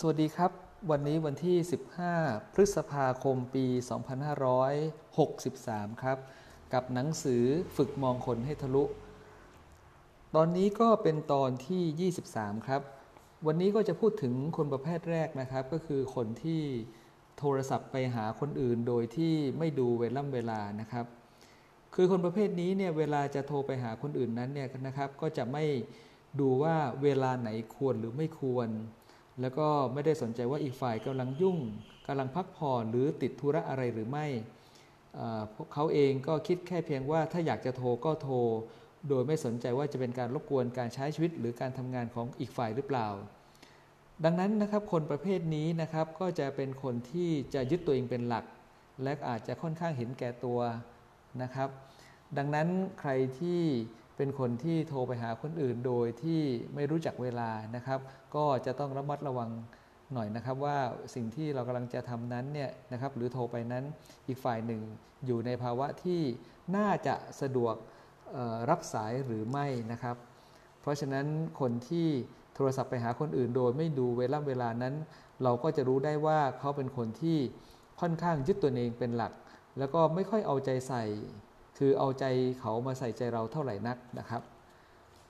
สวัสดีครับ วันนี้วันที่ 15 พฤษภาคมปี 2563 ครับ กับหนังสือฝึกมองคนให้ทะลุ ตอนนี้ก็เป็นตอนที่ 23 ครับ วันนี้ก็จะพูดถึงคนประเภทแรกนะครับ ก็คือคนที่โทรศัพท์ไปหาคนอื่นโดยที่ไม่ดูเวล่ำเวลานะครับ คือคนประเภทนี้เนี่ยเวลาจะโทรไปหาคนอื่นนั้นเนี่ยนะครับ ก็จะไม่ดูว่าเวลาไหนควรหรือไม่ควร แล้วก็ไม่ได้สนใจว่าอีกฝ่ายกำลังยุ่งกำลังพักผ่อนหรือติดธุระอะไรหรือไม่พวกเขาเองก็คิดแค่เพียงว่าถ้าอยากจะโทรก็โทร โดยไม่สนใจว่าจะเป็นการรบกวนการใช้ชีวิต หรือการทำงานของอีกฝ่ายหรือเปล่า ดังนั้นนะครับคนประเภทนี้นะครับก็จะเป็นคนที่จะยึดตัวเองเป็นหลัก และอาจจะค่อนข้างเห็นแก่ตัวนะครับ ดังนั้นใครที่ เป็นคนที่โทรไปหาคนอื่นโดยที่ไม่รู้จักเวลานะครับ ก็จะต้องระมัดระวังหน่อยนะครับว่าสิ่งที่เรากำลังจะทำนั้นเนี่ยนะครับหรือโทรไปนั้นอีกฝ่ายหนึ่งอยู่ในภาวะที่น่าจะสะดวกรับสายหรือไม่นะครับ เพราะฉะนั้นคนที่โทรศัพท์ไปหาคนอื่น โดยไม่ดูเวลาเวลานั้น เราก็จะรู้ได้ว่าเขาเป็นคนที่ค่อนข้างยึดตัวเองเป็นหลัก แล้วก็ไม่ค่อยเอาใจใส่ คือเอาใจเขามาใส่ใจเราเท่าไหร่นักนะครับ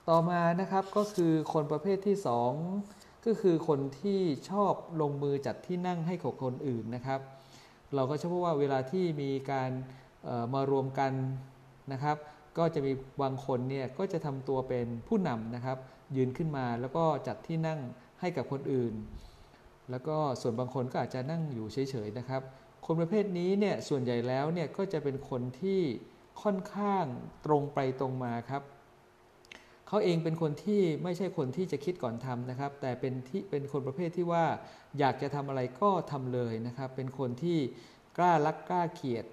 ต่อมานะครับก็คือคนประเภทที่ 2 ก็คือคนที่ชอบลงมือจัดที่นั่งให้กับคนอื่นนะครับ เราก็เชื่อว่าเวลาที่มีการมารวมกันนะครับ ก็จะมีบางคนเนี่ยก็จะทำตัวเป็นผู้นำนะครับ ยืนขึ้นมาแล้วก็จัดที่นั่งให้กับคนอื่น แล้วก็ส่วนบางคนก็อาจจะนั่งอยู่เฉยๆนะครับ คนประเภทนี้เนี่ยส่วนใหญ่แล้วเนี่ยก็จะเป็นคนที่ ค่อนข้างตรงไปตรงมาครับ เขาเองเป็นคนที่ไม่ใช่คนที่จะคิดก่อนทำนะครับ แต่เป็นที่เป็นคนประเภทที่ว่า อยากจะทำอะไรก็ทำเลยนะครับ เป็นคนที่กล้ารักกล้าเกียด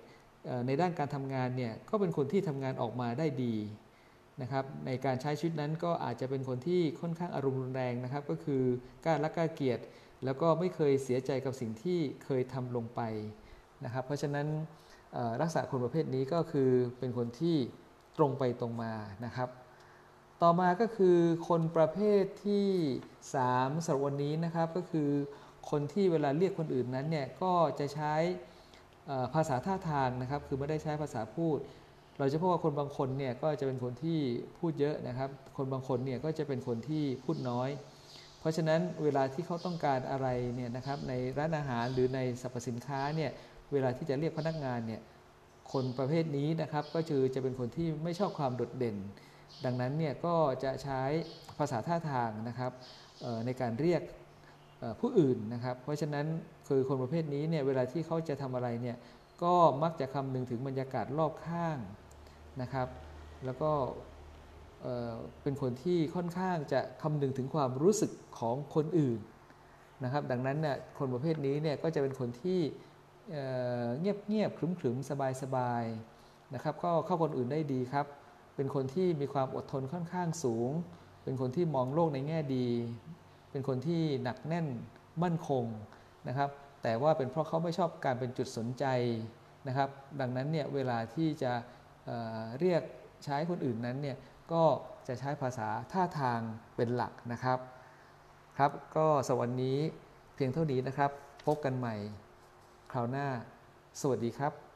ในด้านการทำงานเนี่ยก็เป็นคนที่ทำงานออกมาได้ดีนะครับในการใช้ชีวิตนั้นก็อาจจะเป็นคนที่ค่อนข้างอารมณ์รุนแรงนะครับ ก็คือกล้ารักกล้าเกียดแล้วก็ไม่เคยเสียใจกับสิ่งที่เคยทำลงไปนะครับ เพราะฉะนั้น ลักษณะคนประเภทนี้ก็คือเป็นคนที่ตรงไปตรงมานะครับ ต่อมาก็คือคนประเภทที่ 3สำหรับวันนี้นะครับก็คือคนที่เวลาเรียกคนอื่นนั้นเนี่ยก็จะใช้ภาษาท่าทางนะครับ คือไม่ได้ใช้ภาษาพูด เราจะพบว่าคนบางคนเนี่ยก็จะเป็นคนที่พูดเยอะนะครับ คนบางคนเนี่ยก็จะเป็นคนที่พูดน้อย เพราะฉะนั้นเวลาที่เขาต้องการอะไรเนี่ยนะครับในร้านอาหารหรือในสรรพสินค้าเนี่ย เวลาที่จะเรียกพนักงานเนี่ยคนประเภทนี้นะครับก็คือจะเป็นคนที่ไม่ชอบความโดดเด่น ดังนั้นเนี่ยก็จะใช้ภาษาท่าทางนะครับในการเรียกผู้อื่นนะครับ เพราะฉะนั้นคือคนประเภทนี้เนี่ยเวลาที่เขาจะทำอะไรเนี่ยก็มักจะคำนึงถึงบรรยากาศรอบข้างนะครับ แล้วก็เป็นคนที่ค่อนข้างจะคำนึงถึงความรู้สึกของคนอื่นนะครับ ดังนั้นเนี่ยคนประเภทนี้เนี่ยก็จะเป็นคนที่ เงียบเงียบขรึมขรึมสบายสบายนะครับก็เข้าคนอื่นได้ดีครับ เป็นคนที่มีความอดทนค่อนข้างสูง เป็นคนที่มองโลกในแง่ดี เป็นคนที่หนักแน่นมั่นคงนะครับ แต่ว่าเป็นเพราะเขาไม่ชอบการเป็นจุดสนใจนะครับ ดังนั้นเนี่ยเวลาที่จะเเรียกใช้คนอื่นนั้นเนี่ยก็จะใช้ภาษาท่าทางเป็นหลักนะครับ ครับก็สวัสดีเพียงเท่านี้นะครับ พบกันใหม่ คราวหน้า สวัสดีครับ